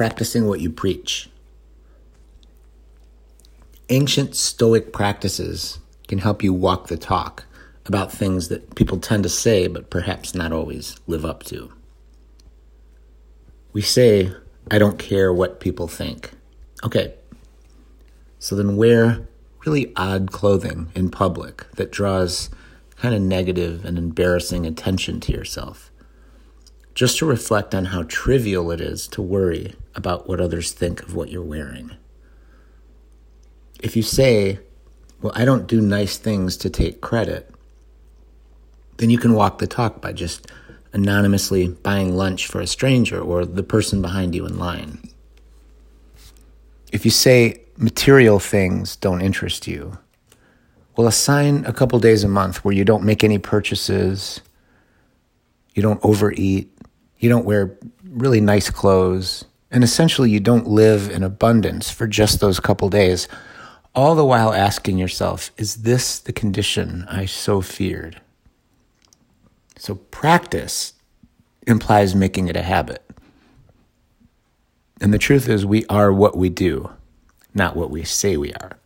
practicing what you preach. Ancient Stoic practices can help you walk the talk about things that people tend to say but perhaps not always live up to. We say, I don't care what people think. Okay, so then wear really odd clothing in public that draws kind of negative and embarrassing attention to yourself just to reflect on how trivial it is to worry about what others think of what you're wearing. If you say, Well, I don't do nice things to take credit, then you can walk the talk by just anonymously buying lunch for a stranger or the person behind you in line. If you say material things don't interest you, well, assign a couple days a month where you don't make any purchases, you don't overeat, you don't wear really nice clothes, and essentially you don't live in abundance for just those couple days, all the while asking yourself, is this the condition I so feared? So practice implies making it a habit. And the truth is, we are what we do, not what we say we are.